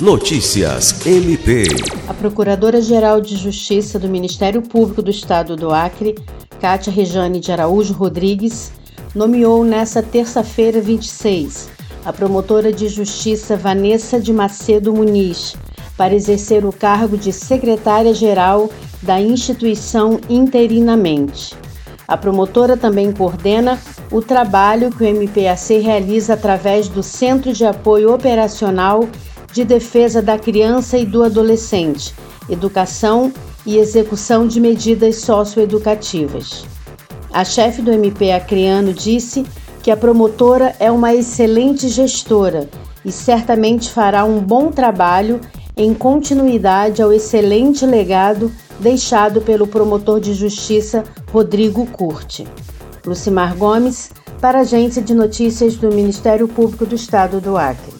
Notícias MP. A Procuradora-Geral de Justiça do Ministério Público do Estado do Acre, Cátia Rejane de Araújo Rodrigues, nomeou nesta terça-feira 26 a promotora de justiça Vanessa de Macedo Muniz para exercer o cargo de secretária-geral da instituição interinamente. A promotora também coordena o trabalho que o MPAC realiza através do Centro de Apoio Operacional de Defesa da Criança e do Adolescente, Educação e Execução de Medidas Socioeducativas. A chefe do MP Acreano disse que a promotora é uma excelente gestora e certamente fará um bom trabalho em continuidade ao excelente legado deixado pelo promotor de justiça Rodrigo Curti. Lucimar Gomes, para a Agência de Notícias do Ministério Público do Estado do Acre.